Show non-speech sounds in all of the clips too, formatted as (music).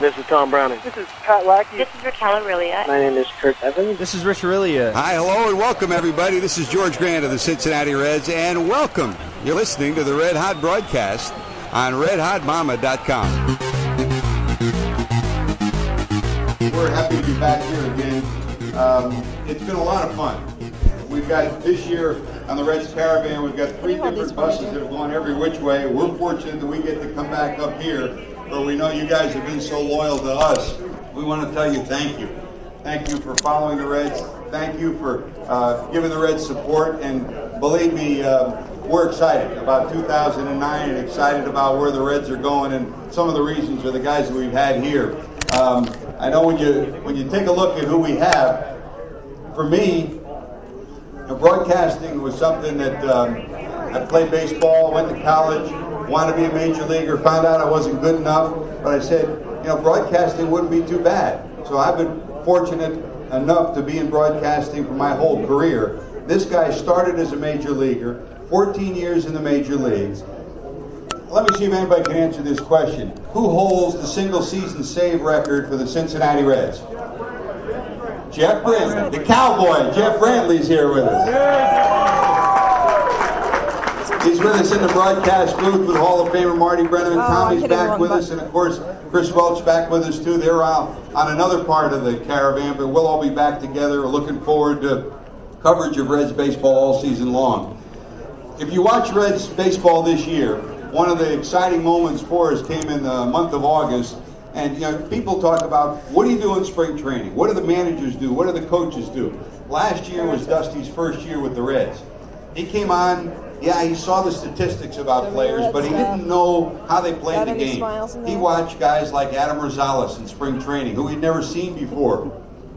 This is Tom Browning. This is Pat Lackey. This is Raquel Aurilia. My name is Kurt Evans. This is Rich Aurilia. Hi, hello, and welcome, everybody. This is George Grande of the Cincinnati Reds, and welcome. You're listening to the Red Hot broadcast on redhotmama.com. We're happy to be back here again. Um, it's been a lot of fun. We've got this year on the Reds Caravan, we've got three different buses that have gone every which way. We're fortunate that we get to come back up here where we know you guys have been so loyal to us. We want to tell you thank you. Thank you for following the Reds. Thank you for uh, giving the Reds support. And believe me, uh, we're excited about 2009 and excited about where the Reds are going. And some of the reasons are the guys that we've had here. Um, I know when you when you take a look at who we have, for me, broadcasting was something that um, I played baseball, went to college, wanted to be a major leaguer, found out I wasn't good enough, but I said, you know, broadcasting wouldn't be too bad. So I've been fortunate enough to be in broadcasting for my whole career. This guy started as a major leaguer, 14 years in the major leagues. Let me see if anybody can answer this question. Who holds the single season save record for the Cincinnati Reds? Jeff Brantley, the cowboy. Jeff Brantley's here with us. He's with us in the broadcast booth with Hall of Famer Marty Brennaman. Oh, Tommy's back with us, and of course, Chris Welsh back with us too. They're out on another part of the caravan, but we'll all be back together. We're looking forward to coverage of Reds baseball all season long. If you watch Reds baseball this year, one of the exciting moments for us came in the month of August. And you know, people talk about what do you do in spring training? What do the managers do? What do the coaches do? Last year was Dusty's first year with the Reds. He came on, yeah, he saw the statistics about players, but he didn't know how they played the game. He watched guys like Adam Rosales in spring training, who he'd never seen before.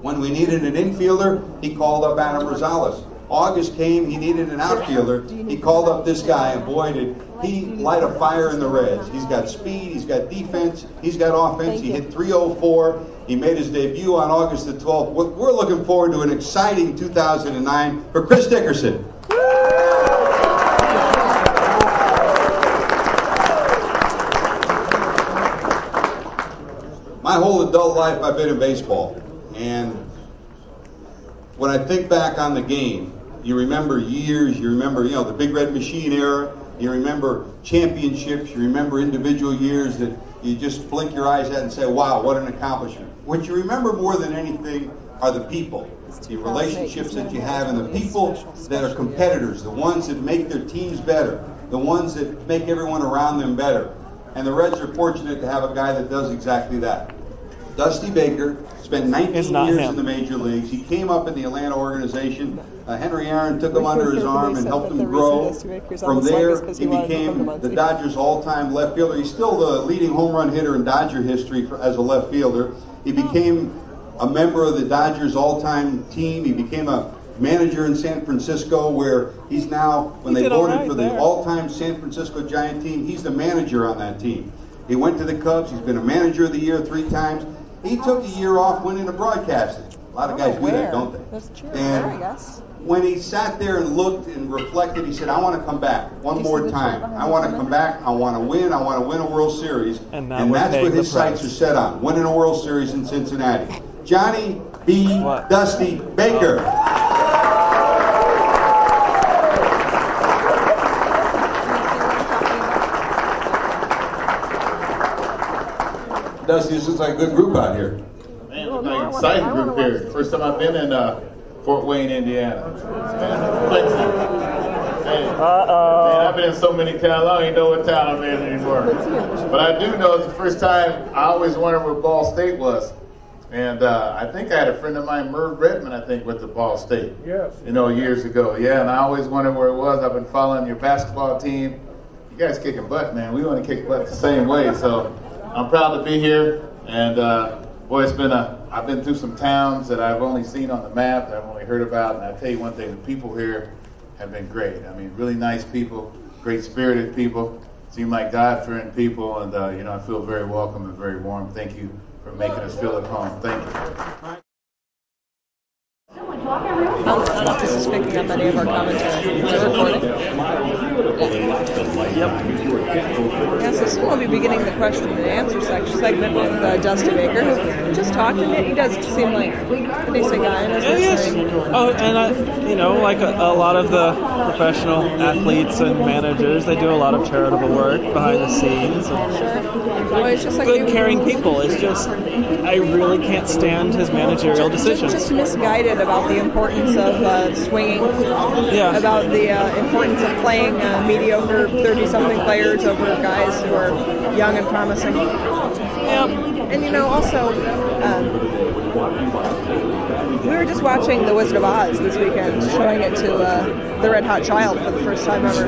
When we needed an infielder, he called up Adam Rosales. August came, he needed an outfielder. He called up this guy, and boy, did he light a fire in the Reds. He's got speed, he's got defense, he's got offense. He hit 304. He made his debut on August the 12th. We're we're looking forward to an exciting 2009 for Chris Dickerson. My whole adult life, I've been in baseball. And when I think back on the game, you remember years, you remember, you know, the Big Red Machine era, you remember championships, you remember individual years that you just blink your eyes at and say, wow, what an accomplishment. What you remember more than anything are the people, the relationships that you have, and the people that are competitors, the ones that make their teams better, the ones that make everyone around them better. And the Reds are fortunate to have a guy that does exactly that. Dusty Baker spent 19 years him. in the major leagues. He came up in the Atlanta organization. Uh, Henry Aaron took him under his arm and helped him grow. reason is Rick From Gonzalez like there, is 'cause he he wanted to became the. Dodgers' all-time left fielder. He's still the leading home run hitter in Dodger history for, as a left fielder. He became a member of the Dodgers all-time team. He became a manager in San Francisco, where he's now, when He they voted right for the there. all-time San Francisco Giant team, he's the manager on that team. He went to the Cubs. He's been a manager of the year three times. He took a year off, went into broadcasting. A lot of guys oh, do that, don't they? That's true. And There, I guess. when he sat there and looked and reflected, he said, I want to come back one more time. I want to come back. I want to win. I want to win a World Series. And now we're that's what his sights are set on, winning a World Series in Cincinnati. Johnny B. What? Dusty Baker. Dusty, it's just like a good group out here. Man, it's no, like wanna- exciting group here. First time I've been in uh, Fort Wayne, Indiana. Man, plenty. Hey, man, I've been in so many towns, I don't even know what town I'm in anymore. But I do know it's the first time I always wondered where Ball State was. And uh, I think I had a friend of mine, Merv Rettenmund, I think, went to Ball State. Yes. You know, years ago. Yeah, and I always wondered where it was. I've been following your basketball team. You guys kicking butt, man. We want to kick butt the same way. So I'm proud to be here. And uh, boy, it's been a. I've been through some towns that I've only seen on the map, that I've only heard about. And I tell you one thing: the people here have been great. I mean, really nice people, great spirited people, seem like God-fearing people, and uh, you know, I feel very welcome and very warm. Thank you for making us feel at home. Thank you. Someone I don't, I don't know if this is picking up any of our commentary. Is it recording? Yep. Yeah, so soon we'll be beginning the question and answer section segment with uh, Dusty Baker, who just talked, and he does seem like a decent guy. And Yeah, yes. Oh, and I, you know, like a, a lot of the professional athletes and managers, they do a lot of charitable work behind the scenes. And sure. Well, it's just like good, caring people. It's just, I really can't stand his managerial just, decisions. just misguided about the importance of uh, swinging, Yeah. about the uh, importance of playing uh, mediocre 30-something players over guys who are young and promising. Yep. And you know, also, um, we were just watching The Wizard of Oz this weekend, showing it to uh, the Red Hot Child for the first time ever.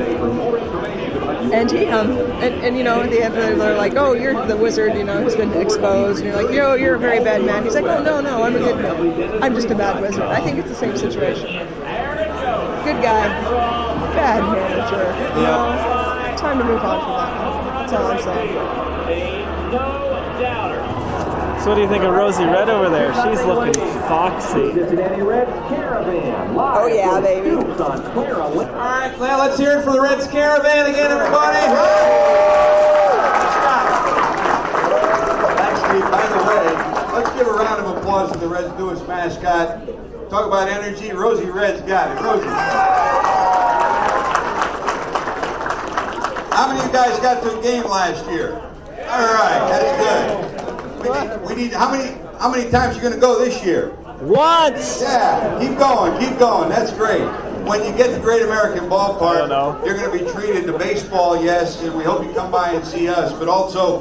And he, um, and, and you know, at the end they're like, "Oh, you're the wizard," you know, who's been exposed. And you're like, "Yo, you're a very bad man." He's like, "Oh, no, no, I'm a good man. I'm just a bad wizard." I think same situation. Good guy, bad manager. You know, time to move on from that. That's all I'm saying. So what do you think of Rosie Red over there? She's looking foxy. Oh yeah, baby. All right, well, let's hear it for the Reds Caravan again, everybody. Actually, by the way, let's give a round of applause to the Reds' newest mascot. Talk about energy. Rosie Red's got it. Rosie. How many of you guys got to a game last year? All right, that's good. We need, we need how many how many times you going to go this year? Once! Yeah, keep going, keep going. That's great. When you get to Great American I Ballpark, you're going to be treated to baseball, yes, and we hope you come by and see us. But also,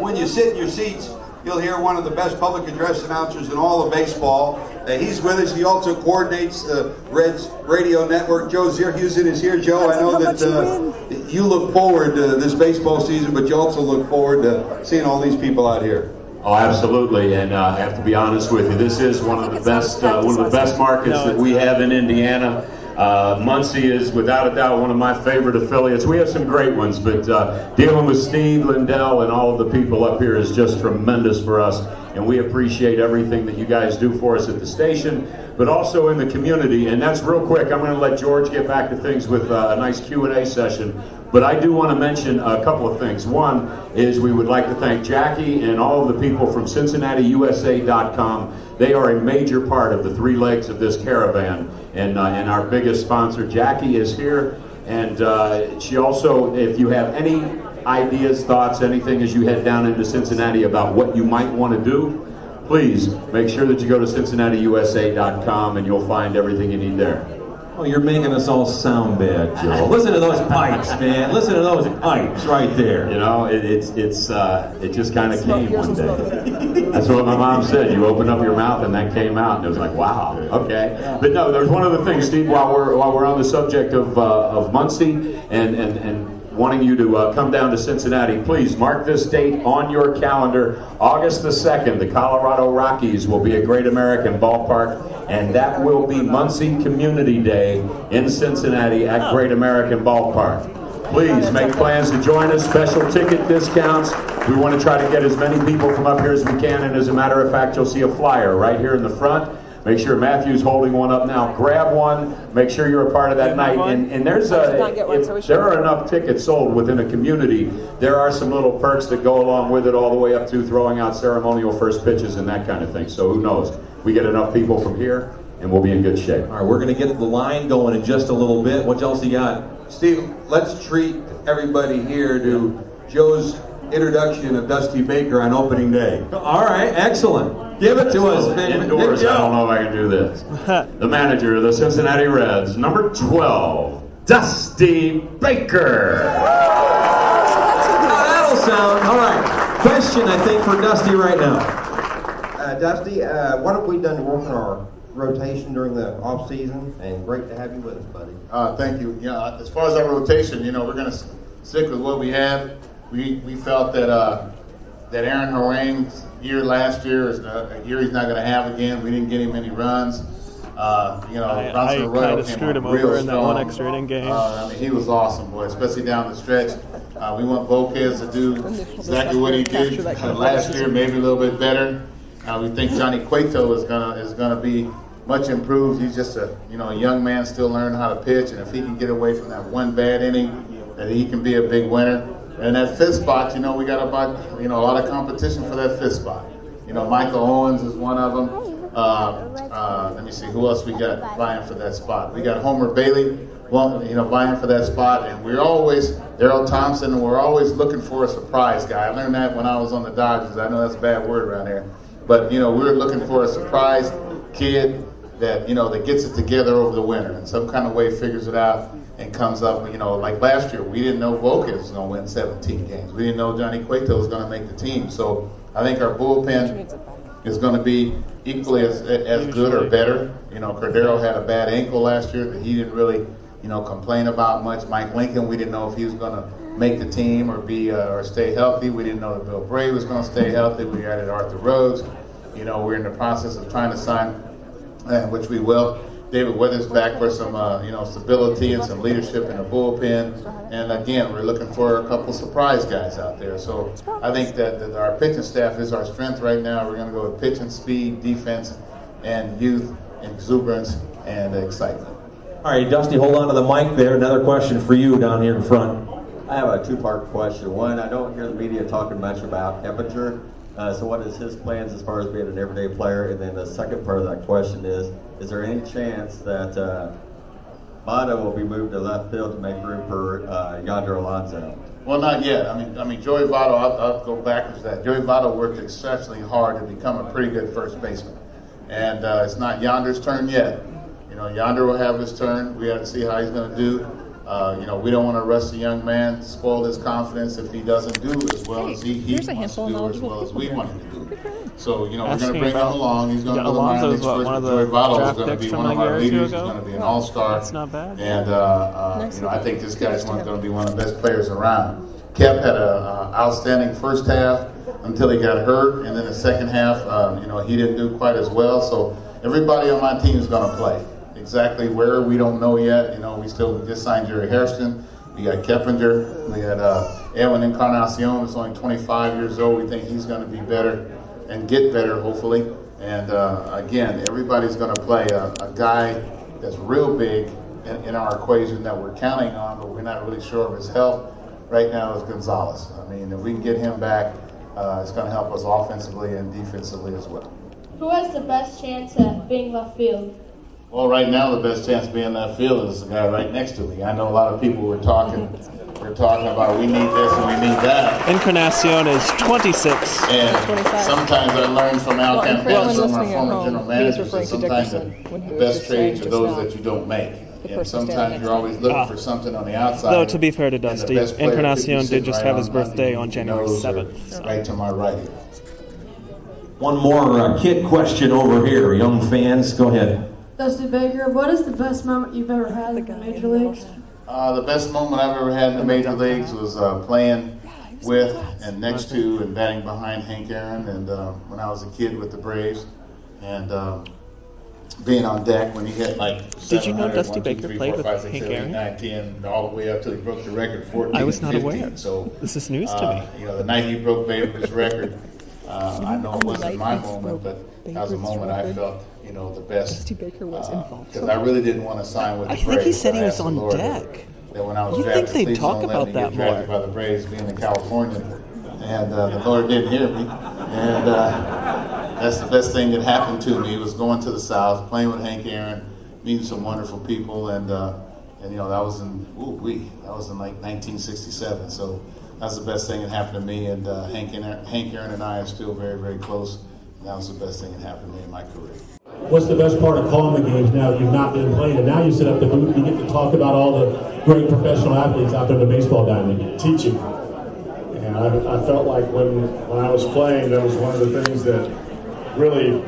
when you sit in your seats, you'll hear one of the best public address announcers in all of baseball. Uh, he's with us. He also coordinates the Reds radio network. Joe Zerhusen is here. Joe, I know that uh, you look forward to this baseball season, but you also look forward to seeing all these people out here. Oh, absolutely, and uh, I have to be honest with you. This is one of the best, uh, one of the best markets that we have in Indiana. Uh, Muncie is without a doubt one of my favorite affiliates. We have some great ones, but uh, dealing with Steve Lindell and all of the people up here is just tremendous for us, and we appreciate everything that you guys do for us at the station, but also in the community. And that's real quick. I'm going to let George get back to things with uh, a nice Q&A session. But I do want to mention a couple of things. One is we would like to thank Jackie and all of the people from CincinnatiUSA.com. They are a major part of the three legs of this caravan, and uh, and our biggest sponsor, Jackie, is here. And uh, she also, if you have any ideas, thoughts, anything as you head down into Cincinnati about what you might want to do, please make sure that you go to CincinnatiUSA.com and you'll find everything you need there. Oh, you're making us all sound bad, Joe. Listen to those pipes, man. Listen to those pipes right there. You know, it, it's it's uh, it just kind of came one day. That's what my mom said. You open up your mouth and that came out, and it was like, wow, okay. But no, there's one other thing, Steve. While we're while we're on the subject of uh, of Muncie and and and wanting you to uh, come down to Cincinnati, please mark this date on your calendar. August the 2nd, the Colorado Rockies will be at Great American Ballpark, and that will be Muncie Community Day in Cincinnati at Great American Ballpark. Please make plans to join us. Special ticket discounts. We want to try to get as many people from up here as we can. And as a matter of fact, you'll see a flyer right here in the front. Make sure Matthew's holding one up now. Grab one. Make sure you're a part of that night. And, and there's a one, if so there are enough tickets sold within a community. There are some little perks that go along with it, all the way up to throwing out ceremonial first pitches and that kind of thing. So who knows? We get enough people from here, and we'll be in good shape. All right, we're going to get the line going in just a little bit. What else you got? Steve, let's treat everybody here to Joe's introduction of Dusty Baker on opening day. All right, excellent. Give it to us, Big Indoors, I don't know if I can do this. (laughs) the manager of the Cincinnati Reds, number 12, Dusty Baker. That'll sound. All right. Question, I think, for Dusty right now. Uh, Dusty, uh, what have we done to work on our rotation during the off season? And great to have you with us, buddy. Uh, thank you. You know, as far as our rotation, you know, we're going to stick with what we have. We, we felt that uh, that Aaron Harang's year last year is a, year he's not going to have again. We didn't get him any runs. Uh, you know, I- Bronson I Arroyo came screwed him real over in that one extra inning game. Uh, I mean, he was awesome, boy, especially down the stretch. Uh, we want Volquez to do exactly what he did uh, last year, maybe a little bit better. Uh, we think Johnny Cueto is gonna is gonna be much improved. He's just a you know a young man still learning how to pitch, and if he can get away from that one bad inning, that he can be a big winner. And that fifth spot, you know, we got about you know a lot of competition for that fifth spot. You know, Micah Owings is one of them. Uh, uh, let me see who else we got vying for that spot. We got Homer Bailey, well, you know, vying for that spot, and we're always Daryl Thompson, and we're always looking for a surprise guy. I learned that when I was on the Dodgers. I know that's a bad word around here, but you know, we're looking for a surprise kid that you know that gets it together over the winter in some kind of way, figures it out, and comes up. You know, like last year, we didn't know Volquez was going to win 17 games. We didn't know Johnny Cueto was going to make the team. So I think our bullpen is going to be equally as as good or better. You know, Cordero had a bad ankle last year that he didn't really, you know, complain about much. Mike Lincoln, we didn't know if he was going to make the team or be uh, or stay healthy. We didn't know that Bill Bray was going to stay healthy. We added Arthur Rhodes. You know, we're in the process of trying to sign, which we will. David Weathers back for some, uh, you know, stability and some leadership in the bullpen. And again, we're looking for a couple surprise guys out there. So I think that, that our pitching staff is our strength right now. We're going to go with pitching speed, defense, and youth, exuberance, and excitement. All right, Dusty, hold on to the mic there. Another question for you down here in front. I have a two-part question. One, I don't hear the media talking much about Keppinger. Uh, so what is his plans as far as being an everyday player? And then the second part of that question is, is there any chance that uh, Votto will be moved to left field to make room for uh, Yonder Alonso? Well, not yet. I mean, I mean, Joey Votto. I'll, I'll go backwards to that. Joey Votto worked exceptionally hard to become a pretty good first baseman, and uh, it's not Yonder's turn yet. You know, Yonder will have his turn. We have to see how he's going to do. Uh, you know, we don't want to rush the young man, spoil his confidence if he doesn't do as well Hey, as he, he there's a wants to do, as well as we here. want him to do. Good for him. So, you know, we're Ask going to bring him about- along. He's going to Yeah, go to the minor leagues what, one of but the Joey Votto is draft going to picks be from one of our year leaders. He's going to be an all-star. That's not bad. And, uh, uh, Nice you know, I think this guy's kudos to one, him. going to be one of the best players around. Kep had an uh, outstanding first half until he got hurt, and then the second half, um, you know, he didn't do quite as well. So everybody on my team is going to play. Exactly where we don't know yet. You know, we still just signed Jerry Hairston. We got Keppinger. We had uh, Edwin Encarnacion, who's only 25 years old. We think he's going to be better and get better, hopefully. And uh, again, everybody's going to play a, a guy that's real big in, in our equation that we're counting on, but we're not really sure of his health. Right now is Gonzalez. I mean, if we can get him back, uh, it's going to help us offensively and defensively as well. Who has the best chance at being left field? Well, right now the best chance being left field is the guy right next to me. I know a lot of people were talking, were talking about we need this and we need that. Encarnacion is 26. And 25. sometimes I learned from Al Well, and for Campbell, anyone some of our former home, general he was managers, that sometimes the, the best trades are those now. that you don't make. And sometimes you're always looking Ah. for something on the outside. Though, to be fair to and Dusty, best player could be Encarnacion did just right have his birthday on January 7th, so. Right to my right. One more uh, kid question over here. Young fans, go ahead. Dusty Baker, what is the best moment you've ever had in the major leagues? Uh, the best moment I've ever had in the major leagues was uh, playing with and next to and batting behind Hank Aaron, and uh, when I was a kid with the Braves, and um, being on deck when he hit like. Did you know Dusty 1, 2, Baker 3, played 4, with 5, 6, Hank 7, 8, Aaron? 9, 10, all the way up till he broke the record 14. I was not 15. aware. So This is news to uh, me. You know, the night he broke Baber's record, uh, I know it wasn't my he moment, broke but that was a Baber's moment I felt, you know, the best. Dusty Baker was involved. Because I really didn't want to sign with the I think he said he was on Lord deck. That when I was You'd drafted, think they'd talk about that more. by the Braves being in California. And uh, the Lord didn't hear me. And uh, that's the best thing that happened to me was going to the South, playing with Hank Aaron, meeting some wonderful people, and uh, and you know that was in ooh wee, that was in like 1967. So that's the best thing that happened to me. And uh, Hank and Hank Aaron and I are still very very close. And that was the best thing that happened to me in my career. What's the best part of calling the games now you've not been playing? And now you sit up the booth, you get to talk about all the great professional athletes out there in the baseball diamond, teaching. And I, I felt like when, when I was playing, that was one of the things that really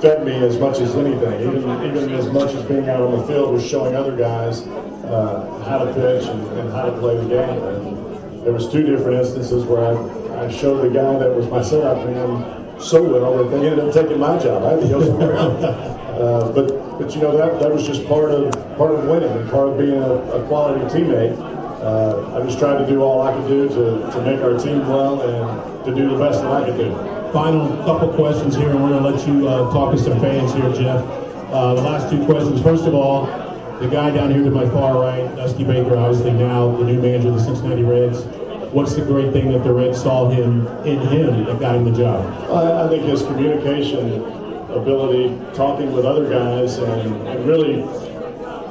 fed me as much as anything. Even, even as much as being out on the field was showing other guys uh, how to pitch and, and how to play the game. And there was two different instances where I, I showed the guy that was my setup man so well that they ended up taking my job. I had to go somewhere else. (laughs) Uh, but but you know that that was just part of part of winning and part of being a, a quality teammate. Uh, I just tried to do all I could do to, to make our team well and to do the best that I could do. Final couple questions here, and we're going to let you uh, talk to some fans here, Jeff. Uh, the last two questions. First of all, the guy down here to my far right, Dusty Baker, obviously now the new manager of the Cincinnati Reds. What's the great thing that the Reds saw him in him that got him the job? I, I think his communication ability, talking with other guys, and, and really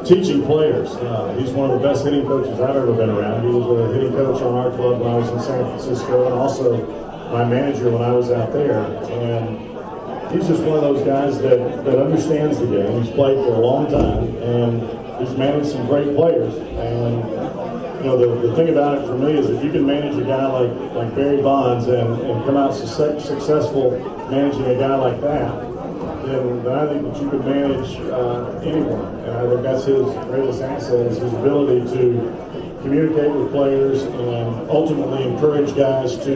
teaching players. Uh, he's one of the best hitting coaches I've ever been around. He was a hitting coach on our club when I was in San Francisco, and also my manager when I was out there. And he's just one of those guys that, that understands the game. He's played for a long time, and he's managed some great players. And you know, the, the thing about it for me is if you can manage a guy like, like Barry Bonds and, and come out su- successful managing a guy like that, then, then I think that you can manage uh, anyone. And I think that's his greatest asset is his ability to communicate with players and ultimately encourage guys to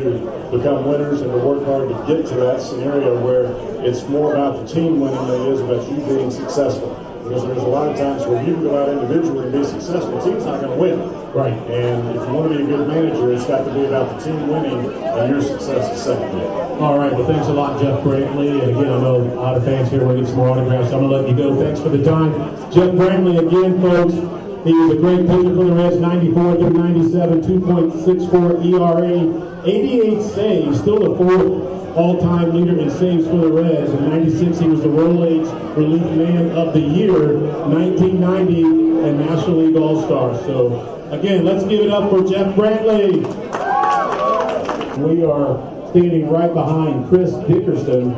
become winners and to work hard to get to that scenario where it's more about the team winning than it is about you being successful. Because there's a lot of times where you can go out individually and be successful, the team's not going to win. Right. And if you want to be a good manager, it's got to be about the team winning and your success is secondary. All right. Well, thanks a lot, Jeff Brantley. And again, I know a lot of fans here want to get some more autographs. I'm going to let you go. Thanks for the time. Jeff Brantley again, folks. He was a great pitcher for the Reds, 94 through 97, 2.64 ERA, 88 saves, still the fourth all-time leader in saves for the Reds. In 96, he was the Rolaids Relief Man of the Year, 1990, and National League All-Star. So, again, let's give it up for Jeff Brantley. We are standing right behind Chris Dickerson,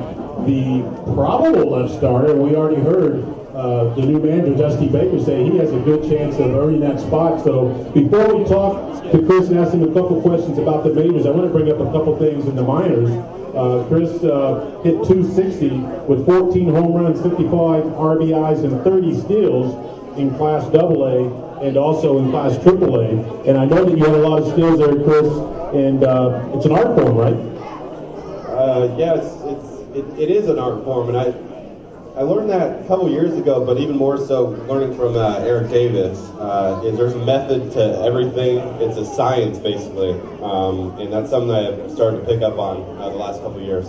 the probable left starter. We already heard uh, the new manager, Dusty Baker, say he has a good chance of earning that spot. So before we talk to Chris and ask him a couple questions about the majors, I want to bring up a couple things in the minors. Uh, Chris uh, hit 260 with 14 home runs, 55 RBIs, and 30 steals in Class AA and also in Class AAA. And I know that you had a lot of steals there, Chris, and uh, it's an art form, right? Uh, it's, it's, it, it is an art form, and I, I learned that a couple years ago, but even more so learning from uh, Eric Davis. Uh, is there's a method to everything. It's a science, basically, um, and that's something that I've started to pick up on uh, the last couple years.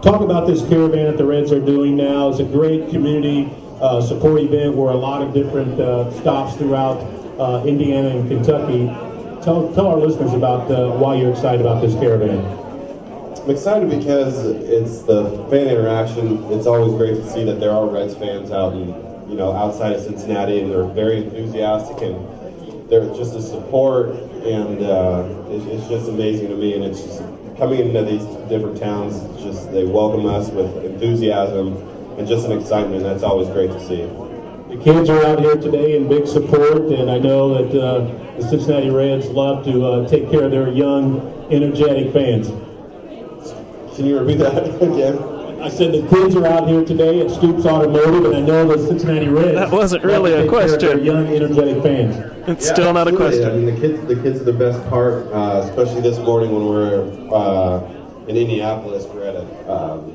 Talk about this caravan that the Reds are doing now. It's a great community uh, support event where a lot of different uh, stops throughout uh, Indiana and Kentucky. Tell, tell our listeners about why you're excited about this caravan. I'm excited because it's the fan interaction. It's always great to see that there are Reds fans out and you know outside of Cincinnati, and they're very enthusiastic and they're just a support, and uh, it's, it's just amazing to me. And it's just coming into these different towns, just they welcome us with enthusiasm and just an excitement. That's always great to see. The kids are out here today in big support, and I know that uh, the Cincinnati Reds love to uh, take care of their young, energetic fans. Can you repeat that (laughs) again? I said the kids are out here today at Stoops Automotive, and I know the Cincinnati Reds. That wasn't really a take care of their question. young, energetic fans. It's Yeah, still not a question. I mean, the kids, the kids are the best part, uh, especially this morning when we're uh, in Indianapolis. We're at a um,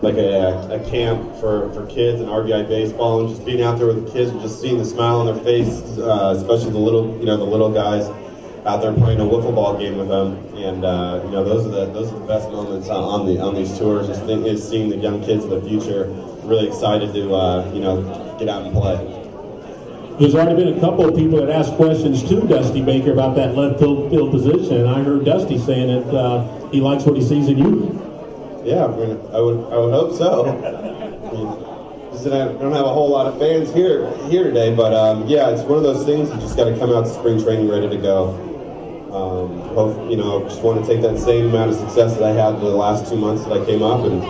like a, a camp for, for kids and RBI baseball, and just being out there with the kids and just seeing the smile on their face, uh, especially the little you know the little guys out there playing a wiffle ball game with them, and uh, you know those are the those are the best moments on, on the on these tours. Just think, is seeing the young kids of the future really excited to uh, you know get out and play. There's already been a couple of people that asked questions to Dusty Baker about that left field, field position, and I heard Dusty saying that uh, he likes what he sees in you. Yeah, I, mean, I would I would hope so. I mean, I don't have a whole lot of fans here here today, but um, yeah, it's one of those things you just got to come out to spring training ready to go. Um, hope, you know, just want to take that same amount of success that I had the last two months that I came up and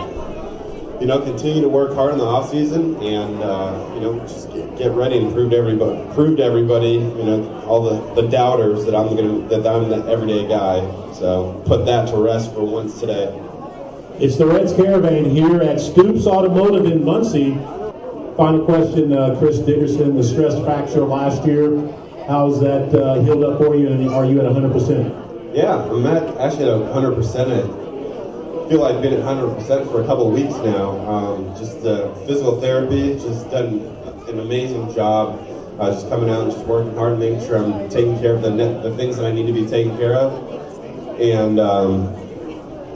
you know continue to work hard in the off season and uh, you know just get, get ready and prove to everybody prove to everybody you know all the, the doubters that I'm gonna that I'm the everyday guy. So put that to rest for once today. It's the Reds Caravan here at Stoops Automotive in Muncie. Final question, uh, Chris Dickerson, the stress fracture last year. How's that uh, healed up for you, and are you at 100%? Yeah, I'm at, actually at 100 percent. I feel like I've been at 100 percent for a couple of weeks now. Um, just physical therapy, just done an amazing job. Uh, just coming out and just working hard, making sure I'm taking care of the the things that I need to be taken care of. And um,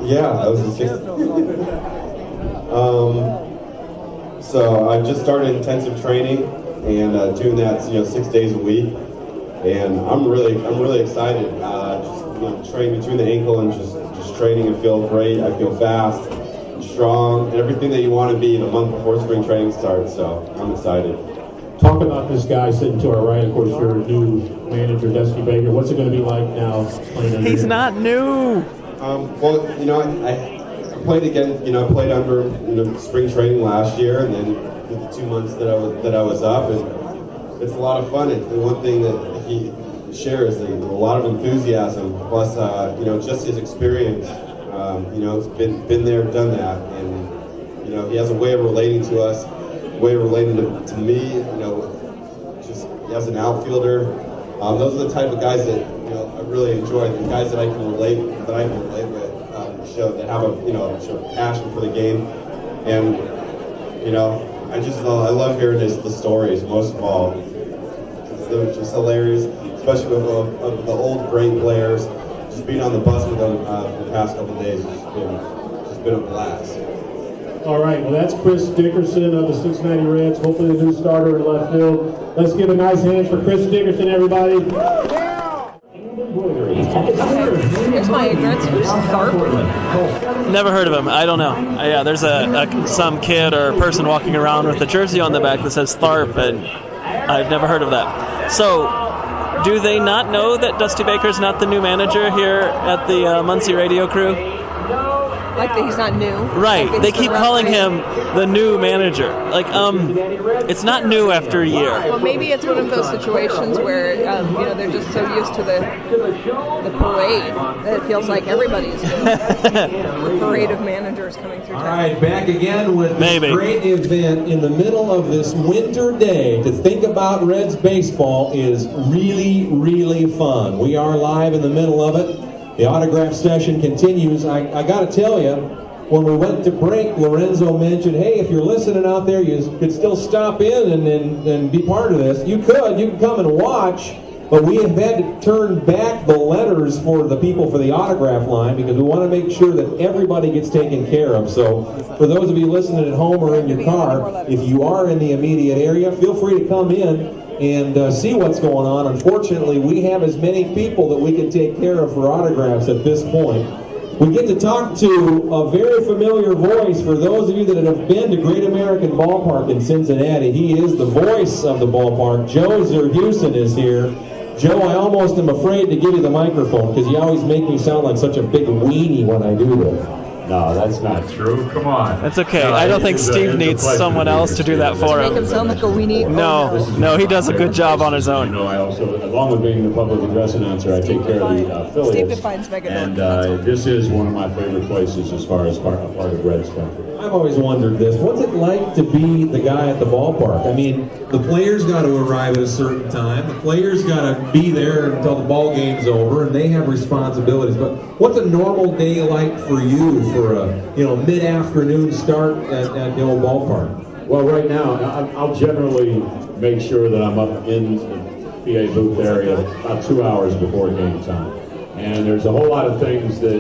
yeah, I was just (laughs) um, so I just started intensive training and uh, doing that, you know, six days a week. And I'm really, I'm really excited. Uh, just, you know, training between the ankle and just, just training and feel great. I feel fast, and strong, and everything that you want to be in a month before spring training starts. So I'm excited. Talk about this guy sitting to our right, of course, your new manager, Dusty Baker. What's it going to be like now playing He's him? not new. Um, well, you know, I, I played again. You know, I played under you know, spring training last year, and then with the two months that I was that I was up, and it's a lot of fun. And the one thing that he shares is a lot of enthusiasm, plus uh, you know just his experience. Um, you know, he's been been there, done that, and you know he has a way of relating to us, a way of relating to, to me. You know, just as an outfielder. Um, those are the type of guys that you know I really enjoy. The guys that I can relate that I can relate with, um, show that have a you know show passion for the game, and you know I just uh, I love hearing his the stories most of all. They're just hilarious, especially with uh, of the old great players. Just being on the bus with them uh, for the past couple of days has just been just been a blast. All right, well, that's Chris Dickerson of the Cincinnati Reds, hopefully the new starter in left field. Let's give a nice hand for Chris Dickerson, everybody. My. Who's Tharp? Never heard of him. I don't know. Uh, yeah, there's a, a some kid or person walking around with a jersey on the back that says Tharp, and I've never heard of that. So, do they not know that Dusty Baker's not the new manager here at the uh, Muncie Radio Crew? Like that he's not new. Right. Like They keep the calling him the new manager. Like, um, it's not new after a year. Well, maybe it's one of those situations where um, you know they're just so used to the the parade that it feels like everybody's doing (laughs) the parade of managers coming through town. right, back again with this Maybe. great event in the middle of this winter day. To think about Reds baseball is really, really fun. We are live in the middle of it. The autograph session continues. I, I got to tell you, when we went to break, Lorenzo mentioned, hey, if you're listening out there, you could still stop in and, and, and be part of this. You could. You can come and watch. But we have had to turn back the letters for the people for the autograph line because we want to make sure that everybody gets taken care of. So, for those of you listening at home or in your car, if you are in the immediate area, feel free to come in and uh, see what's going on. Unfortunately, we have as many people that we can take care of for autographs at this point. We get to talk to a very familiar voice for those of you that have been to Great American Ballpark in Cincinnati. He is the voice of the ballpark. Joe Zerhusen is here. Joe, I almost am afraid to give you the microphone because you always make me sound like such a big weenie when I do this. No, that's not true. Come on. That's okay. No, I don't think Steve a needs someone else to do that for Make him him. sound like a weenie. No, no, he does a good job on his own. You own. know, I also, along with being the public address announcer, I take care of the uh, Steve affiliates. defines mega And uh, this is one of my favorite places as far as part, part of Reds country. I've always wondered this. What's it like to be the guy at the ballpark? I mean, the players got to arrive at a certain time. The players got to be there until the ball game's over, and they have responsibilities. But what's a normal day like for you for a you know mid-afternoon start at, at the old ballpark? Well, right now, I'll generally make sure that I'm up in the PA booth area about two hours before game time. And there's a whole lot of things that,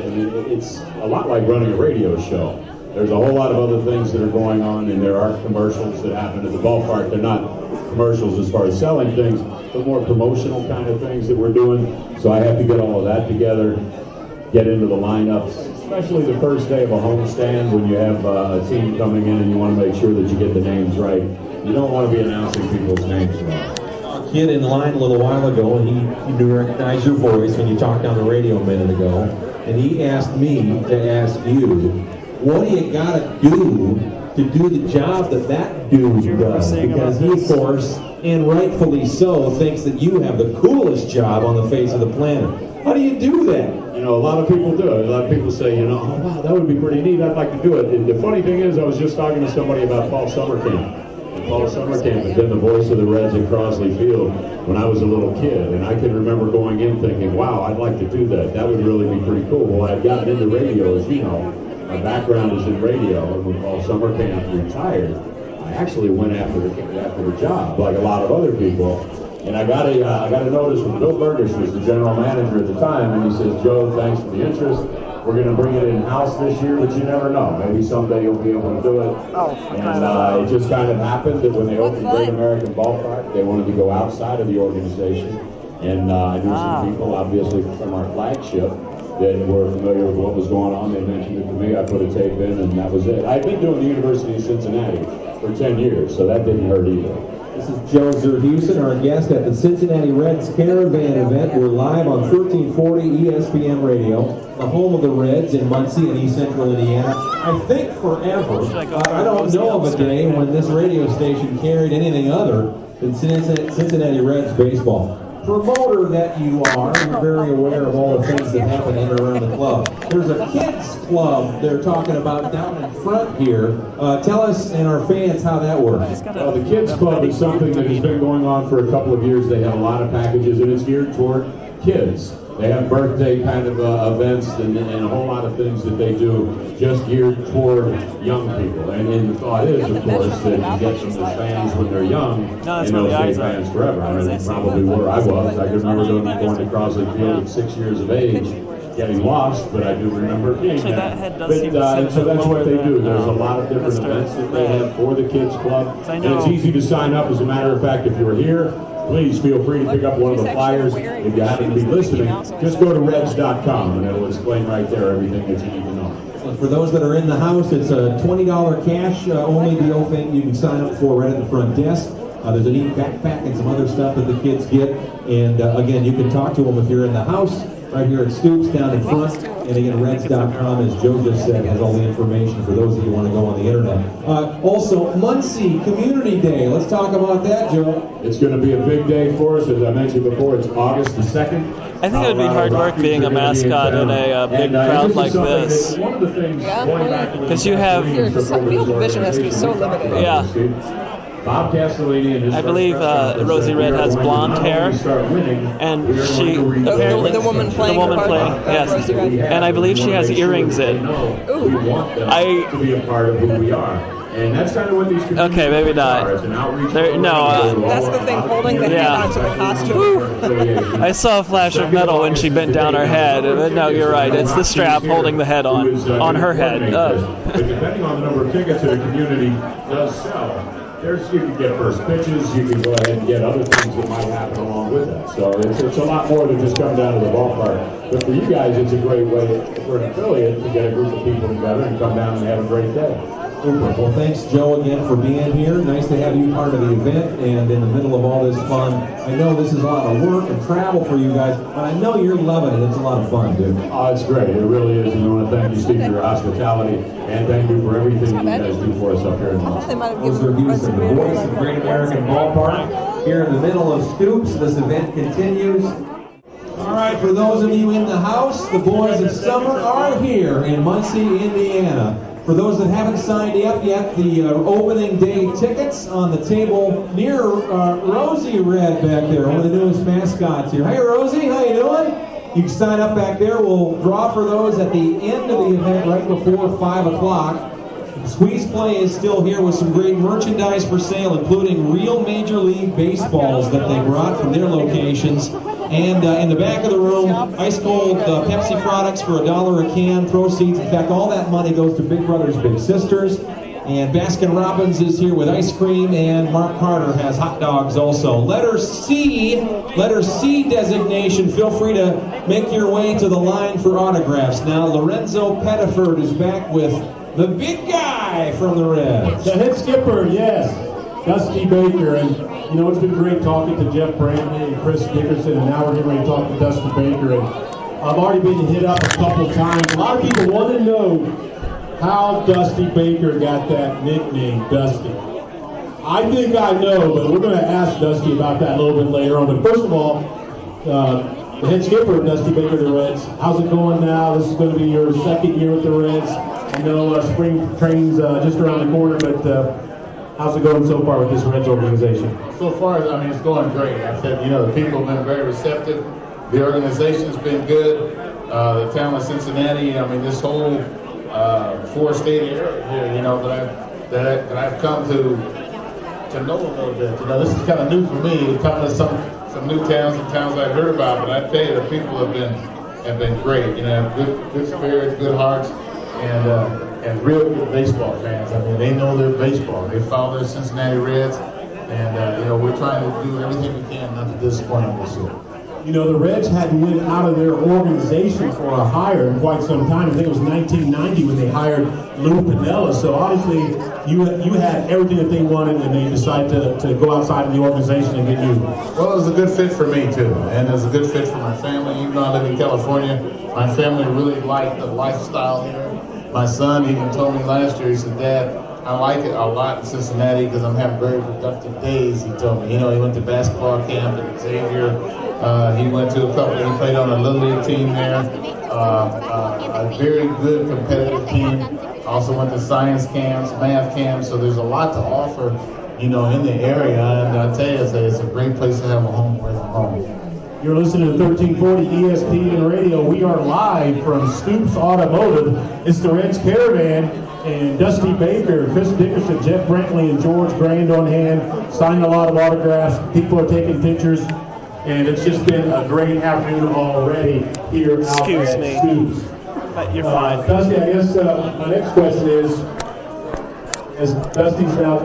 it's a lot like running a radio show. There's a whole lot of other things that are going on, and there are commercials that happen at the ballpark. They're not commercials as far as selling things, but more promotional kind of things that we're doing. So I have to get all of that together, get into the lineups, especially the first day of a homestand when you have uh, a team coming in and you want to make sure that you get the names right. You don't want to be announcing people's names wrong. Kid in line a little while ago, and he, he knew recognize your voice when you talked on the radio a minute ago, and he asked me to ask you, what do you gotta do to do the job that that dude does? Because he, of course, and rightfully so, thinks that you have the coolest job on the face of the planet. How do you do that? You know, a lot of people do it. A lot of people say, you know, oh wow, that would be pretty neat. I'd like to do it. And the funny thing is, I was just talking to somebody about Paul Sommerkamp. Paul Sommerkamp has been the voice of the Reds at Crosley Field when I was a little kid, and I can remember going in thinking, wow, I'd like to do that. That would really be pretty cool. Well, I've gotten into radio, as you know. My background is in radio, and when Paul Sommerkamp retired, I actually went after the after the job, like a lot of other people. And I got a uh, I got a notice from Bill Bergesch, who was the general manager at the time, and he says, Joe, thanks for the interest. We're going to bring it in-house this year, but you never know. Maybe someday you'll be able to do it. Oh, And uh, it just kind of happened that when they opened fun. Great American Ballpark, they wanted to go outside of the organization. And uh, I knew Ah. some people, obviously from our flagship, that were familiar with what was going on. They mentioned it to me. I put a tape in, and that was it. I'd been doing the University of Cincinnati for 10 years, so that didn't hurt either. This is Joe Zerhusen, our guest at the Cincinnati Reds Caravan event. We're live on 1340 ESPN Radio, the home of the Reds in Muncie and East Central Indiana. I think forever. Uh, I don't know of a day when this radio station carried anything other than Cincinnati Cincinnati Reds baseball. Promoter that you are, you're very aware of all the things that happen in and around the club. There's a kids club they're talking about down in front here. Uh, tell us and our fans how that works. Well, the Kids Club is something that has been going on for a couple of years. They have a lot of packages, and it's geared toward kids. They have birthday kind of uh, events and, and a whole lot of things that they do just geared toward young people. And, and the thought is, of course, that you get some of the fans when they're young, No, that's and where they'll the stay eyes are. fans forever. I mean, they probably were. I was. I can remember going, going to Crosley Field at six years of age, getting lost, but I do remember being Actually, there. that head does But, uh, and so that's what they do. There's a lot of different events that they have for the Kids Club. And it's easy to sign up. As a matter of fact, if you're here, please feel free to pick up one of the flyers. If you happen to be listening, just go to reds.com and it'll explain right there everything that you need to know. For those that are in the house, it's a $20 cash uh, only deal thing you can sign up for right at the front desk. Uh, there's a neat backpack and some other stuff that the kids get. And uh, again, you can talk to them if you're in the house, right here at Stoops down in front. And again, Reds.com, as Joe just said, has all the information for those of you who want to go on the internet. Uh, also, Muncie Community Day. Let's talk about that, Joe. It's going to be a big day for us. As I mentioned before, it's August the 2nd. I think it would be hard work being a mascot in a uh, big crowd like this. One of the things going back to Because you have- Your field of vision has to be so limited. Yeah. Bob Castellini and his I believe uh, Rosie Red has blonde hair, and she The- apparently the woman playing the woman playing of yes, Rosie Red. and I believe she has earrings in. We want them I- to be a part of who we are. And that's kind of what these Okay, maybe not. are. It's an There- no, uh, That's the thing holding the Yeah. hand onto the costume. I saw a flash of metal when she bent down her head. No, you're right. It's the strap holding the head on on her head. Uh, But depending on the number of tickets that a community does sell, there's you can get first pitches, you can go ahead and get other things that might happen along with that. So it's, it's a lot more than just coming down to the ballpark. But for you guys, it's a great way for an affiliate to get a group of people together and come down and have a great day. Super. Well, thanks, Joe, again for being here. Nice to have you part of the event and in the middle of all this fun. I know this is a lot of work and travel for you guys, but I know you're loving it. It's a lot of fun, dude. Oh, it's great. It really is. And I want to thank you, Steve, for your hospitality, and thank you for everything that you guys do for us up here in Muncie. They might have Those are views from the voice of Great American Ballpark here in the middle of Stoops. This event continues. All right, for those of you in the house, the boys of summer are here in Muncie, Indiana. For those that haven't signed up yet, the uh, opening day tickets on the table near uh, Rosie Red back there, one of the newest mascots here. Hey, Rosie, how you doing? You can sign up back there. We'll draw for those at the end of the event, right before five o'clock. Squeeze Play is still here with some great merchandise for sale, including real Major League Baseballs that they brought from their locations. And uh, in the back of the room, ice cold uh, Pepsi products for a dollar a can. Proceeds, in fact, all that money goes to Big Brothers Big Sisters. And Baskin Robbins is here with ice cream, and Mark Carter has hot dogs also. Letter C, letter C designation. Feel free to make your way to the line for autographs. Now, Lorenzo Pettiford is back with the big guy from the Reds. The head skipper, yes, Dusty Baker. And, you know, it's been great talking to Jeff Brantley and Chris Dickerson, and now we're getting ready to talk to Dusty Baker. And I've already been hit up a couple times. A lot of people want to know how Dusty Baker got that nickname, Dusty. I think I know, but we're going to ask Dusty about that a little bit later on. But first of all, uh, the head skipper, of Dusty Baker, the Reds. How's it going now? This is going to be your second year with the Reds. I know uh, spring training's uh, just around the corner, but uh, how's it going so far with this Reds organization? So far, I mean, it's going great. I said, you know, the people have been very receptive. The organization's been good. Uh, the town of Cincinnati, I mean, this whole uh, four-state area here, you know, that I've, that, I, that I've come to to know a little bit. You know, this is kind of new for me, coming to some some new towns and towns I've heard about. But I tell you, the people have been have been great. You know, good, good spirits, good hearts, and uh, and real good baseball fans. I mean, they know their baseball. They follow their Cincinnati Reds, and uh, you know, we're trying to do everything we can not to disappoint them this year. You know, the Reds hadn't went out of their organization for a hire in quite some time. I think it was 1990 when they hired Lou Piniella. So obviously, you you had everything that they wanted, and they decided to, to go outside of the organization and get you. Well, it was a good fit for me too, and it was a good fit for my family. Even though I live in California, my family really liked the lifestyle here. My son even told me last year. He said, "Dad, I like it a lot in Cincinnati because I'm having very productive days." He told me. You know, he went to basketball camp at Xavier. Uh, he went to a couple. He played on a little league team there. Uh, uh, a very good competitive team. Also went to science camps, math camps. So there's a lot to offer, you know, in the area. And I tell you, it's a, it's a great place to have a home away from home. You're listening to 1340 ESPN Radio. We are live from Stoops Automotive. It's the Reds Caravan and Dusty Baker, Chris Dickerson, Jeff Brantley, and George Grande on hand. Signed a lot of autographs. People are taking pictures. And it's just been a great afternoon already here out Excuse at me. Stoops. But you're Uh, fine. Dusty, I guess uh, my next question is, as Dusty's now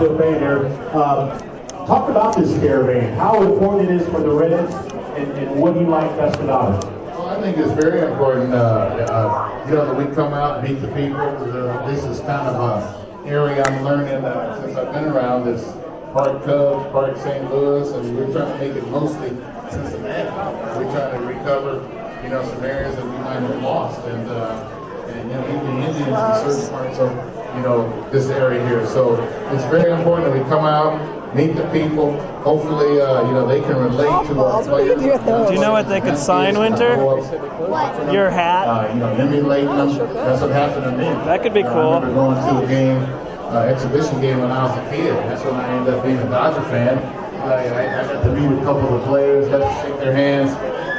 to a fan here, uh, talk about this caravan. How important it is for the Reds, and, and what do you like best about it? Well, I think it's very important, uh, uh, you know, that we come out and meet the people. Uh, this is kind of a area I'm learning since I've been around. This Park Cubs, Park St. Louis, and we're trying to make it mostly Cincinnati. We're trying to recover, you know, some areas that we might have lost, and uh, and you know, even Indians in certain parts of you know this area here. So it's very important that we come out, meet the people. Hopefully, uh, you know, they can relate to our players. Do you know what they could sign, Winter? Your hat. Uh, you know, emulate them. That's what happened to me. That could be You know, cool. I remember going to a game, uh, exhibition game when I was a kid. That's when I ended up being a Dodger fan. I, I, I got to meet a couple of the players, got to shake their hands.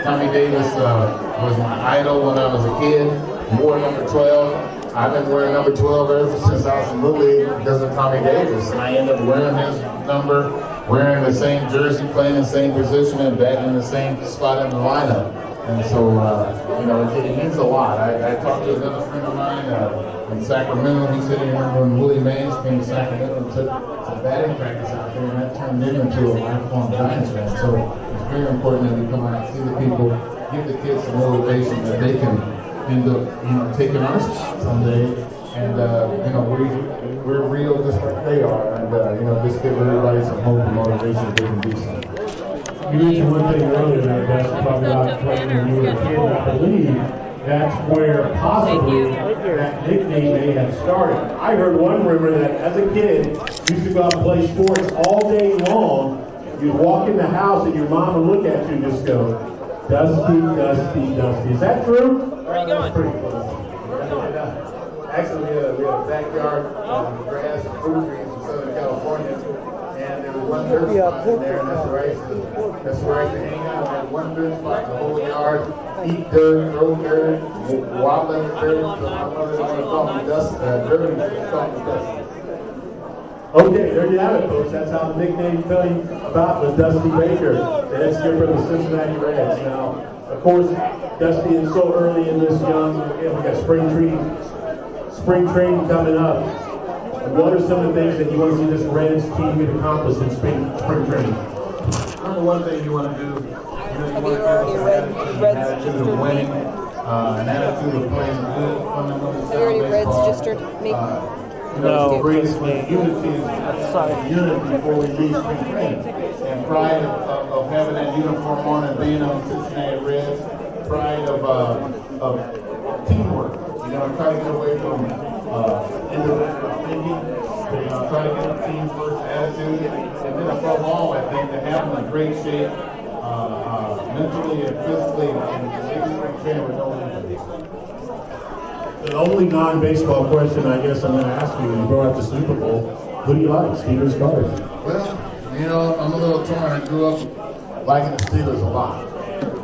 Tommy Davis uh, was my idol when I was a kid. Wore number 12. I've been wearing number 12 ever since I was in Little League because of Tommy Davis. And I ended up wearing his number, wearing the same jersey, playing the same position, and batting in the same spot in the lineup. And so, uh, you know, it, it means a lot. I, I talked to another friend of mine uh, in Sacramento. He said he remember when Willie Mays came to Sacramento and took some batting practice out there, and that turned him into a lifelong Giants fan. So it's very important that we come out and see the people, give the kids some motivation that they can end up, you know, taking our spot someday. And, uh, you know, we, we're real just like they are. And, uh, you know, just give everybody some hope and motivation that they can do something. You mentioned one thing earlier that Dusty talked about playing when you were a kid, I believe that's where possibly that nickname may have started. I heard one rumor that as a kid, you used to go out and play sports all day long. You'd walk in the house and your mom would look at you and just go, Dusty, Dusty, Dusty. Is that true? Where are you going? Pretty close. Actually, we had a, we had a backyard um, grass and fruit trees in Southern California, and there was one dirt spot in there, and that's where I used to, that's where I used to hang out. I had one dirt spot in the whole yard, eat dirt, throw dirt, wobble in the dirt. So my mother didn't want to call me Dust, uh, Dirty, she called me Dusty. Okay, there you have it, folks. That's how the nickname came about with Dusty Baker, the head skipper of the Cincinnati Reds. Now, of course, Dusty is so early in this young, you know, we got spring training, spring training coming up. What are some of the things that you want to see this Reds team get accomplished in spring, spring training? Number one thing you want to do, you know, you want to give us an attitude, an attitude of winning, uh, an attitude of playing good, fundamental Have you already Reds baseball. registered me? Uh, you know, No, to bring just some me. unity, unity before we leave training, and pride of, of, of having that uniform on and being on the Cincinnati Reds, pride of uh, of teamwork. You know, try to get away from uh, individual thinking. You know, try to get a team first attitude, and then above all, I think to have them in great shape, uh, uh, mentally and physically, and leave spring training with no injuries. The only non-baseball question I guess I'm going to ask you, when you brought up the Super Bowl. Who do you like, Steelers, or Cardinals? Well, you know, I'm a little torn. I grew up liking the Steelers a lot,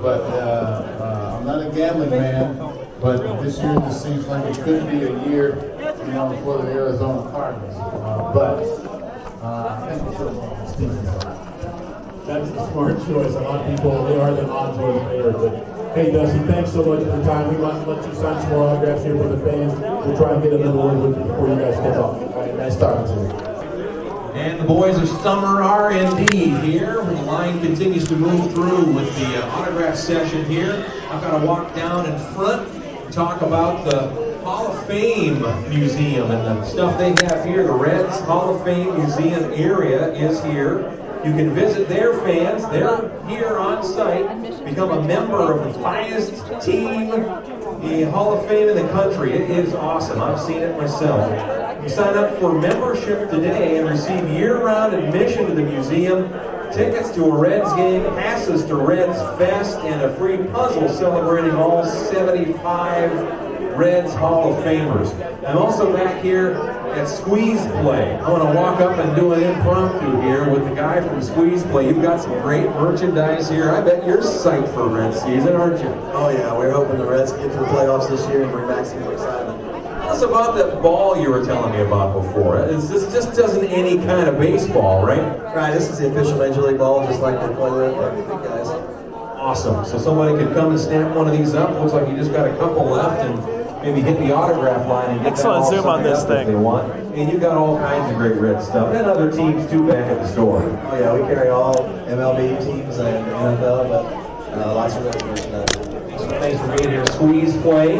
but uh, uh, I'm not a gambling man. But this year just seems like it could be a year, you know, for the Arizona Cardinals. Uh, but uh, I think we're still going the Steelers. That's a smart choice. A lot of people, they are the odds-on favorite. Hey, Dusty, thanks so much for the time. We might let you sign some more autographs here for the fans. We'll try and get another word with you before you guys take off. All right, nice talking to you. And the boys of Summer indeed here. The line continues to move through with the uh, autograph session here. I've got to walk down in front and talk about the Hall of Fame Museum and the stuff they have here. The Reds Hall of Fame Museum area is here. You can visit their fans. They're here on site. Become a member of the finest team, the Hall of Fame in the country. It is awesome. I've seen it myself. You sign up for membership today and receive year-round admission to the museum, tickets to a Reds game, passes to Reds Fest, and a free puzzle celebrating all 75 Reds Hall of Famers. I'm also back here at Squeeze Play. I want to walk up and do an impromptu here with the guy from Squeeze Play. You've got some great merchandise here. I bet you're psyched for Reds season, aren't you? Oh yeah, we're hoping the Reds get to the playoffs this year and bring back some excitement. Tell us about that ball you were telling me about before. It's, this just doesn't any kind of baseball, right? Right, this is the official Major League ball, just like they play with the big guys. Awesome. So somebody could come and snap one of these up. Looks like you just got a couple left and maybe hit the autograph line and get Excellent that zoom on this thing. they want. And you've got all kinds of great red stuff and other teams too back at the store. Oh yeah, we carry all MLB teams and NFL, but uh, lots of Reds merchandise. So thanks for being here. Squeeze Play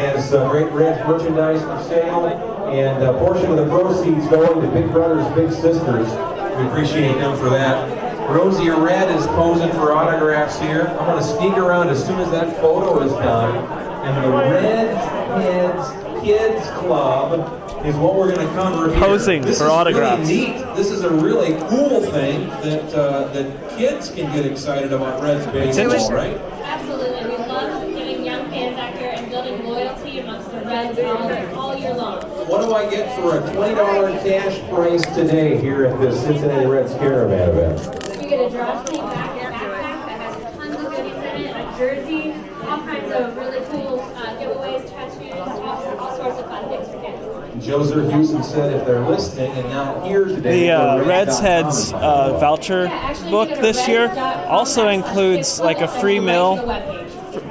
has uh, great Reds merchandise for sale, and a portion of the proceeds going to Big Brothers Big Sisters. We appreciate them for that. Rosie Red is posing for autographs here. I'm going to sneak around as soon as that photo is done. And the Red Heads Kids Club is what we're going to cover here. Posing this for is autographs. Really neat. This is a really cool thing that uh, that kids can get excited about Reds baseball, right? Absolutely. We love getting young fans out here and building loyalty amongst the Reds all, all year long. What do I get for a $20 cash price today here at the Cincinnati Reds Caravan event? You get a drawstring back backpack that has tons of goodies in it, a jersey, all kinds of really cool uh, giveaways, tattoos, all, all sorts of fun things for kids. Houston said if they're listening and not here today, The uh, Reds Heads uh, voucher book this year also includes like a free meal,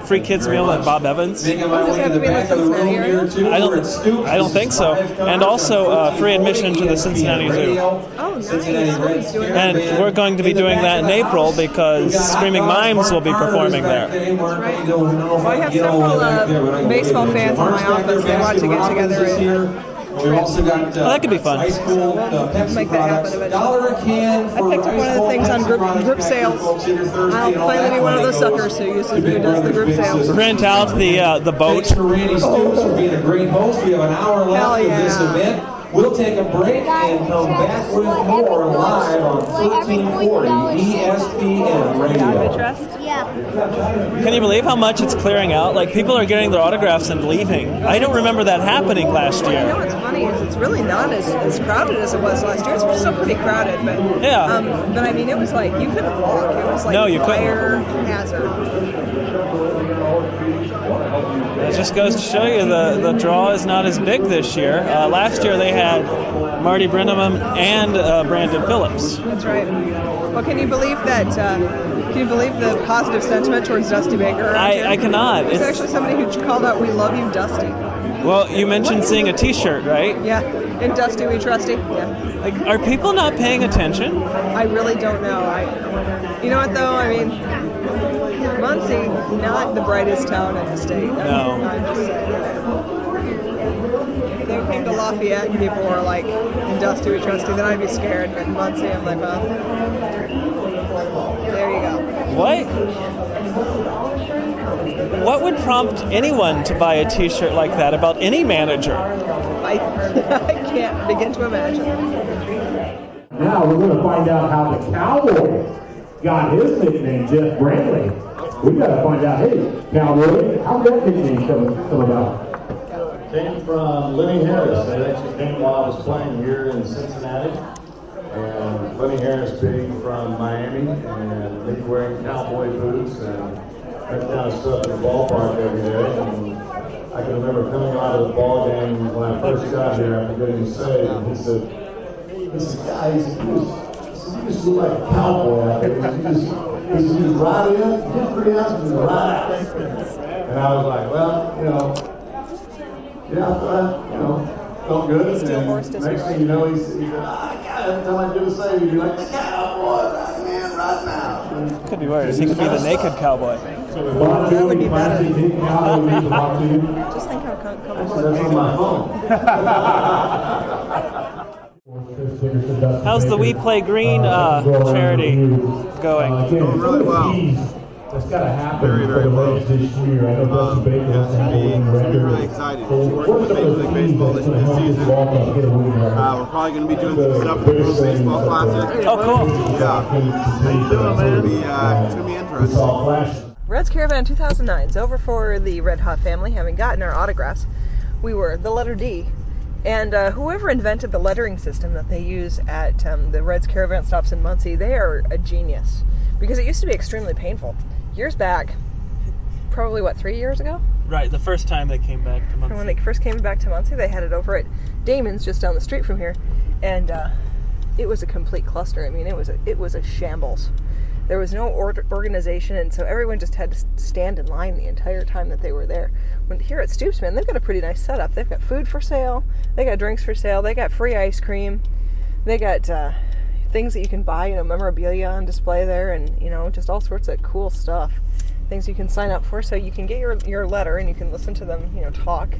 free kids meal at Bob Evans. Making my Does way it to have the to be in the back of the room Cincinnati area? here too. I We're at Stoops. don't, I don't think so. And also uh, free admission to the Cincinnati Zoo. Oh, nice. Cincinnati Reds And we're going to be doing that in April because Screaming Mimes will be performing there. I have several uh, baseball fans in my office that want to get together and We've also got uh, Oh, that could be fun. Ice cold uh, Pepsi Make that happen products. eventually. Dollar a can for I picked up one of the cold things on group, group sales. folks here Thursday I'll finally be one of those suckers who uses to who does the group sales. Rent Print out the uh, the boat. Thanks to Randy Stoops for being a great host. We have an hour left Hell of this event. We'll take a break and come back with more live on 1340 ESPN Radio. Can you believe how much it's clearing out? Like people are getting their autographs and leaving. I don't remember that happening last year. You know year. what's funny is it's really not as, as crowded as it was last year. It's still pretty crowded, but Yeah. Um, but I mean, it was like you couldn't walk. It was like No, you couldn't. fire hazard. It just goes to show you the, the draw is not as big this year. Uh, last year they had Marty Brennaman and uh, Brandon Phillips. That's right. Well, can you believe that? Uh, can you believe the positive sentiment towards Dusty Baker? I- I cannot. There's It's- actually somebody who called out, "We love you, Dusty." Well, you mentioned seeing a T-shirt, right? Yeah, in Dusty, we trusty. Yeah. Like, are people not paying attention? I really don't know. I, you know what though? I mean, Muncie, not the brightest town in the state. No. I'm just saying. If they came to Lafayette and people were like, "In Dusty, we trusty," then I'd be scared. But in Muncie, I'm like, well, there you go. What? What would prompt anyone to buy a T-shirt like that about any manager? I, (laughs) I can't begin to imagine. Now we're going to find out how the Cowboy got his nickname, Jeff Brantley. We got to find out, hey, Cowboy, how did that nickname come, come about? Came from Lenny Harris. That actually came while I was playing here in Cincinnati. And Lenny Harris being from Miami and me wearing cowboy boots and that kind of stuff in the ballpark every day. And I can remember coming out of the ball game when I first got here after getting saved, and he said, he said, guys, you just, you just look like a cowboy out there. You just, He just right in, get three ounces and right out. And I was like, well, you know, yeah, I, you know, felt good. Steel and horse next thing you know, he, said, he said, ah, God, every time I do a save, he'd be like, the cowboy, right in, right now. Could be worse. He could be the naked cowboy. That would be better. better. Just think how com- Actually, that's on my phone. How's the We Play Green uh, charity (laughs) going? Going really well. That's got to happen very, very for the Reds this year. I know Dusty Baker has to have a winning record. really excited. We're working with Major League Baseball this, this season. Uh, we're probably going to be doing some stuff with the World Baseball Classic. Oh, cool. Yeah. How you doing, man? It's going to be, uh, it's going to be interesting. Reds Caravan 2009 is over for the Red Hot family, having gotten our autographs. We were the letter D. And uh, whoever invented the lettering system that they use at um, the Reds Caravan stops in Muncie, they are a genius. Because it used to be extremely painful. Years back, probably what, three years ago? Right, the first time they came back to Muncie. When they first came back to Muncie, they had it over at Damon's just down the street from here, and uh, it was a complete cluster. I mean, it was a, it was a shambles. There was no or- organization, and so everyone just had to stand in line the entire time that they were there. When here at Stoopsman, they've got a pretty nice setup. They've got food for sale, they got drinks for sale, they got free ice cream, they got uh, things that you can buy, you know, memorabilia on display there, and you know, just all sorts of cool stuff. Things you can sign up for, so you can get your your letter and you can listen to them, you know, talk,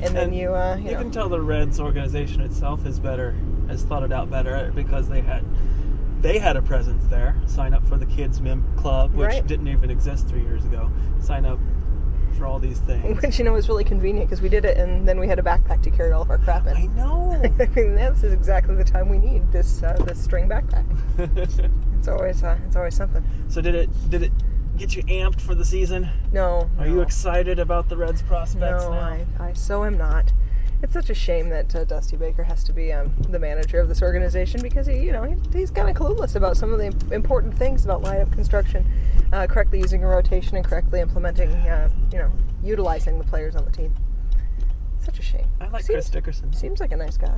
and then you, uh, you You know, can tell the Reds organization itself is better, has thought it out better because they had they had a presence there. Sign up for the kids mem club, which Right. didn't even exist three years ago. Sign up for all these things. (laughs) which you know was really convenient because we did it and then we had a backpack to carry all of our crap in. I know. (laughs) I mean, this is exactly the time we need this uh, this string backpack. (laughs) It's always uh, it's always something. so did it did it get you amped for the season? No. Are you excited about the Reds prospects No, now? I, I so am not. It's such a shame that uh, Dusty Baker has to be um, the manager of this organization because he, you know, he, he's kind of clueless about some of the important things about lineup construction, uh, correctly using a rotation and correctly implementing, uh, you know, utilizing the players on the team. Such a shame. I like Seems- Chris Dickerson. Seems like a nice guy.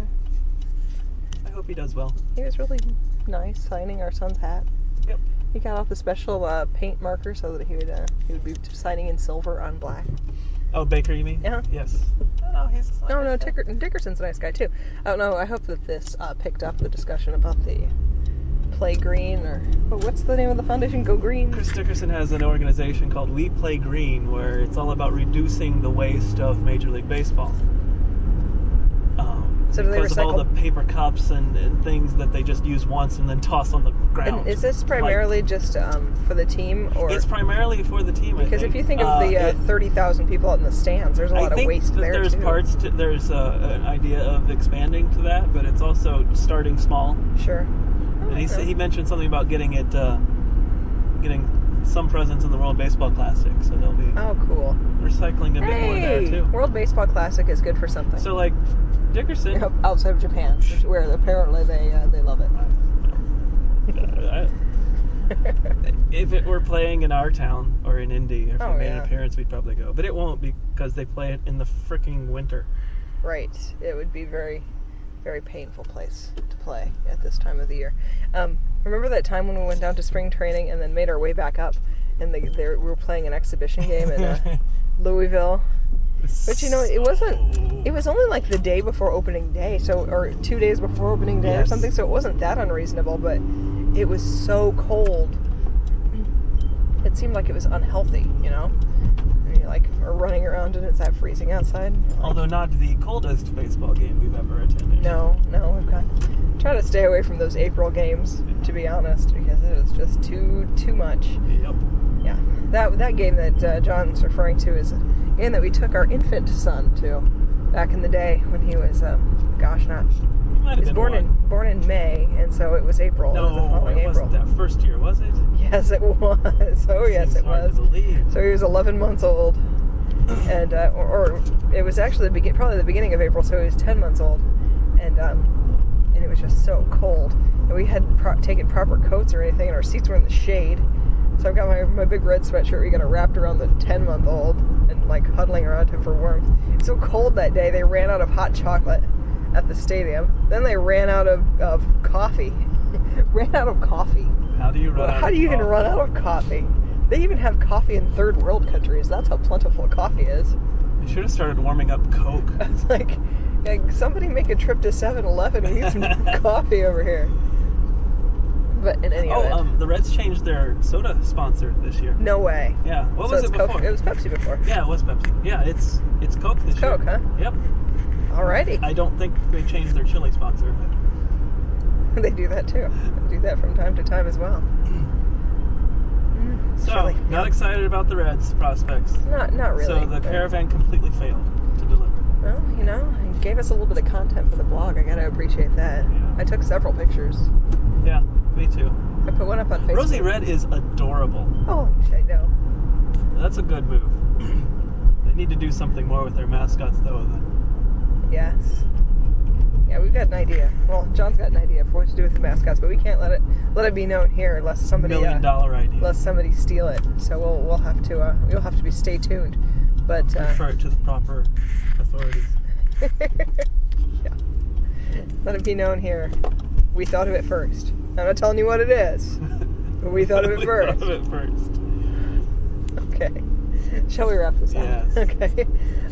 I hope he does well. He was really nice signing our son's hat. Yep. He got off the special uh, paint marker so that he would uh, he would be signing in silver on black. Oh, Baker, you mean? Yeah. Yes. No, he's No, no, Dicker- Dickerson's a nice guy too. I don't know. I hope that this uh, picked up the discussion about the play green or oh, what's the name of the foundation? Go green. Chris Dickerson has an organization called We Play Green, where it's all about reducing the waste of Major League Baseball. So do they because of all the paper cups and, and things that they just use once and then (laughs) toss on the ground. And is this primarily just um, for the team or? It's primarily for the team. I because if you think of Uh, the uh, it- thirty thousand people out in the stands, there's a lot I think of waste that there there's too. parts to there's uh, an idea of expanding to that, but it's also starting small. Sure. And he said he mentioned something about getting it, uh, getting some presence in the World Baseball Classic, so they'll be Oh, cool. recycling a bit more there too. World Baseball Classic is good for something. So like Dickerson, outside of Japan, where apparently they uh, they love it. I- (laughs) if it were playing in our town or in Indy, if Oh, it made yeah. an appearance, we'd probably go. But it won't because they play it in the freaking winter. Right. It would be very, very painful place to play at this time of the year. Um, remember that time when we went down to spring training and then made our way back up, and they, they we were playing an exhibition game in uh, (laughs) Louisville. But you know, it wasn't. It was only like the day before opening day, so or two days before opening day or something. So it wasn't that unreasonable, but it was so cold. It seemed like it was unhealthy, you know. You like are running around and it's that freezing outside. Although not the coldest baseball game we've ever attended. No, no, we've got try to stay away from those April games, to be honest, because it is just too too much. Yep. Yeah, that that game that uh, John's referring to is a game that we took our infant son to back in the day when he was, um, gosh, not. He was born one. in born in May, and so it was April. it was the No, it wasn't that first year, was it? Yes, it was. (laughs) Oh, yes, it was. So he was 11 months old, and uh, or, or it was actually the begin- probably the beginning of April, so he was 10 months old, and um, and it was just so cold, and we hadn't pro- taken proper coats or anything, and our seats were in the shade. So I've got my, my big red sweatshirt we got it wrapped around the 10 month old and like huddling around him for warmth. It's so cold that day they ran out of hot chocolate at the stadium. Then they ran out of, of coffee. (laughs) ran out of coffee. How do you run Well, out how do you even coffee? run out of coffee? They even have coffee in third world countries. That's how plentiful coffee is. You should have started warming up Coke. (laughs) It's like, like somebody make a trip to 7-Eleven and get some (laughs) (laughs) coffee over here. But in any Oh, event, um, the Reds changed their soda sponsor this year. no way. Yeah. What So was it's it Coke- before? It was Pepsi before. Yeah, it was Pepsi. Yeah, it's it's Coke this year. Coke, huh? Yep. Alrighty. I don't think they changed their chili sponsor. (laughs) They do that too. They do that from time to time as well. Mm, so, Surely. not excited about the Reds prospects. Not, not really. So the caravan completely failed to deliver. Well, you know, it gave us a little bit of content for the blog. I gotta appreciate that. I took several pictures. Yeah, me too. I put one up on Facebook. Rosie Red is adorable. Oh, I know. That's a good move. (clears throat) they need to do something more with their mascots, though. Yes. Yeah, we've got an idea. Well, John's got an idea for what to do with the mascots, but we can't let it let it be known here unless somebody Million uh, dollar idea. unless somebody steal it. So we'll we'll have to uh, we'll have to be stay tuned. But uh, Refer it to the proper authorities. (laughs) yeah. let it be known here. We thought of it first. I'm not telling you what it is, but we thought of it (laughs) We first. thought of it first. Okay. (laughs) Shall we wrap this up? Yes. (laughs) Okay.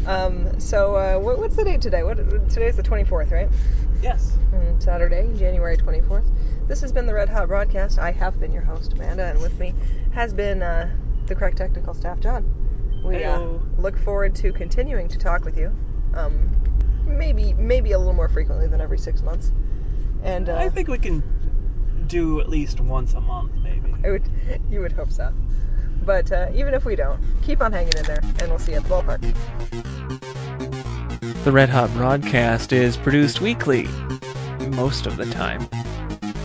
Um, so uh, what, what's the date today? What today's the 24th, right? Yes. Mm, Saturday, January 24th. This has been the Red Hot Broadcast. I have been your host, Amanda, and with me has been uh, the correct technical staff, John. We uh, look forward to continuing to talk with you. Um, maybe maybe a little more frequently than every six months. And uh, I think we can do at least once a month, maybe. I would, you would hope so. But uh, even if we don't, keep on hanging in there, and we'll see you at the ballpark. The Red Hot broadcast is produced weekly, most of the time.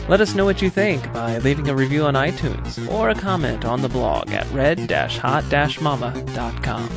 Let us know what you think by leaving a review on iTunes or a comment on the blog at red-hot-mama.com.